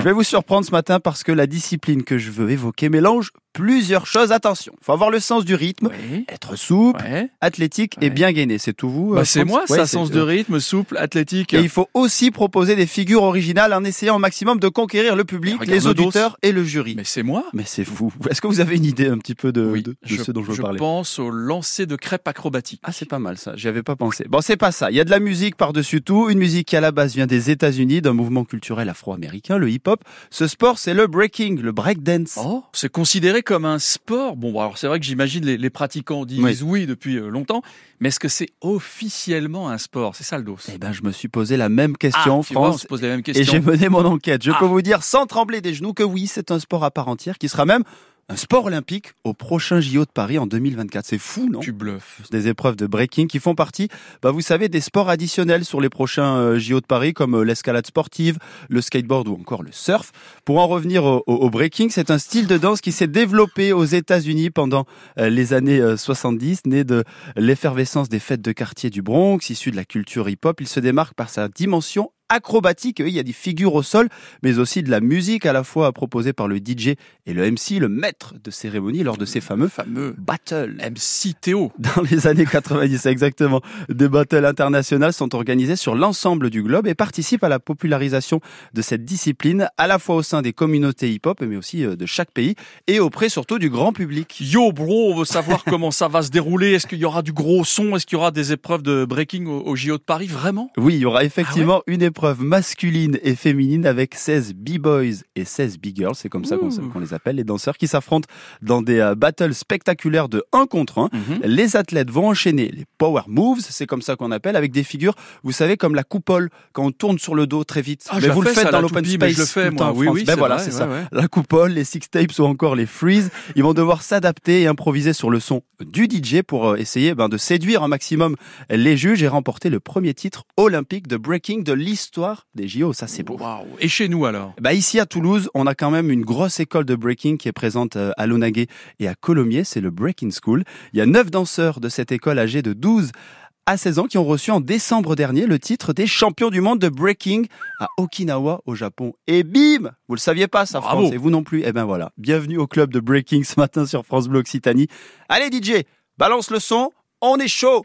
Je vais vous surprendre ce matin parce que la discipline que je veux évoquer mélange plusieurs choses. Attention, faut avoir le sens du rythme, Oui. être souple, Ouais. athlétique et bien gainé. C'est tout vous Bah, euh, c'est moi, Ouais, ça, sens de rythme, souple, athlétique. Et il faut aussi proposer des figures originales en essayant au maximum de conquérir le public, les auditeurs et le jury. Mais c'est moi. Mais c'est vous. Est-ce que vous avez une idée un petit peu de, Oui. de, de ce dont je veux parler? pense au lancer de crêpes acrobatiques. Ah, c'est pas mal ça, j'y avais pas pensé. Bon, c'est pas ça. Il y a de la musique par-dessus tout, une musique qui à la base vient des États-Unis, d'un mouvement culturel afro-américain, le hip-hop. Ce sport, c'est le breaking, le breakdance. Oh, c'est considéré comme un sport. Bon, alors c'est vrai que j'imagine les, les pratiquants disent oui, depuis euh, longtemps, mais est-ce que c'est officiellement un sport? C'est ça le dos. Eh ben, je me suis posé la même question, Ah, vois, on France. se pose les mêmes Et j'ai mené mon enquête. Je Ah. peux vous dire sans trembler des genoux que oui, c'est un sport à part entière qui sera même un sport olympique au prochain JO de Paris en 2024. C'est fou, non? Tu bluffes. des épreuves de breaking qui font partie, bah vous savez, des sports additionnels sur les prochains euh, JO de Paris, comme euh, l'escalade sportive, le skateboard ou encore le surf. Pour en revenir au, au- au breaking, c'est un style de danse qui s'est développé aux États-Unis pendant euh, les années euh, 70, né de l'effervescence des fêtes de quartier du Bronx, issu de la culture hip-hop. Il se démarque par sa dimension acrobatique. Il y a des figures au sol, mais aussi de la musique à la fois proposée par le DJ et le MC, le maître de cérémonie lors de ces fameux Fameux battles. MC Théo. Dans les années 90, exactement. Des battles internationales sont organisés sur l'ensemble du globe et participent à la popularisation de cette discipline, à la fois au sein des communautés hip-hop, mais aussi euh, de chaque pays, et auprès surtout du grand public. Yo bro, on veut savoir comment ça va se dérouler. Est-ce qu'il y aura du gros son? Est-ce qu'il y aura des épreuves de breaking au, au JO de Paris? Vraiment? Oui, il y aura effectivement une épreuve masculine et féminine avec 16 b-boys et 16 b-girls, c'est comme ça qu'on les appelle, les danseurs qui s'affrontent dans des euh, battles spectaculaires de 1 contre 1. Les athlètes vont enchaîner les power moves, c'est comme ça qu'on appelle, avec des figures, vous savez, comme la coupole, quand on tourne sur le dos très vite. Ah, mais vous le faites ça, dans l'open space. je le fais, moi. Oui, oui, ben voilà, c'est ouais, ça. ouais. La coupole, les six tapes ou encore les freeze, ils vont devoir s'adapter et improviser sur le son du DJ pour euh, essayer ben, de séduire un maximum les juges et remporter le premier titre olympique de breaking de l'histoire des JO. Ça, c'est beau. Et chez nous alors? Bah ici à Toulouse, on a quand même une grosse école de breaking qui est présente euh, à Lonaguet et à Colomiers, c'est le Breaking School. Il y a neuf danseurs de cette école âgés de 12 à 16 ans qui ont reçu en décembre dernier le titre des champions du monde de breaking à Okinawa au Japon. Et bim Vous le saviez pas ça Bravo. France et vous non plus. Eh ben voilà, bienvenue au club de breaking ce matin sur France Bleu Occitanie. Allez DJ, balance le son, on est chaud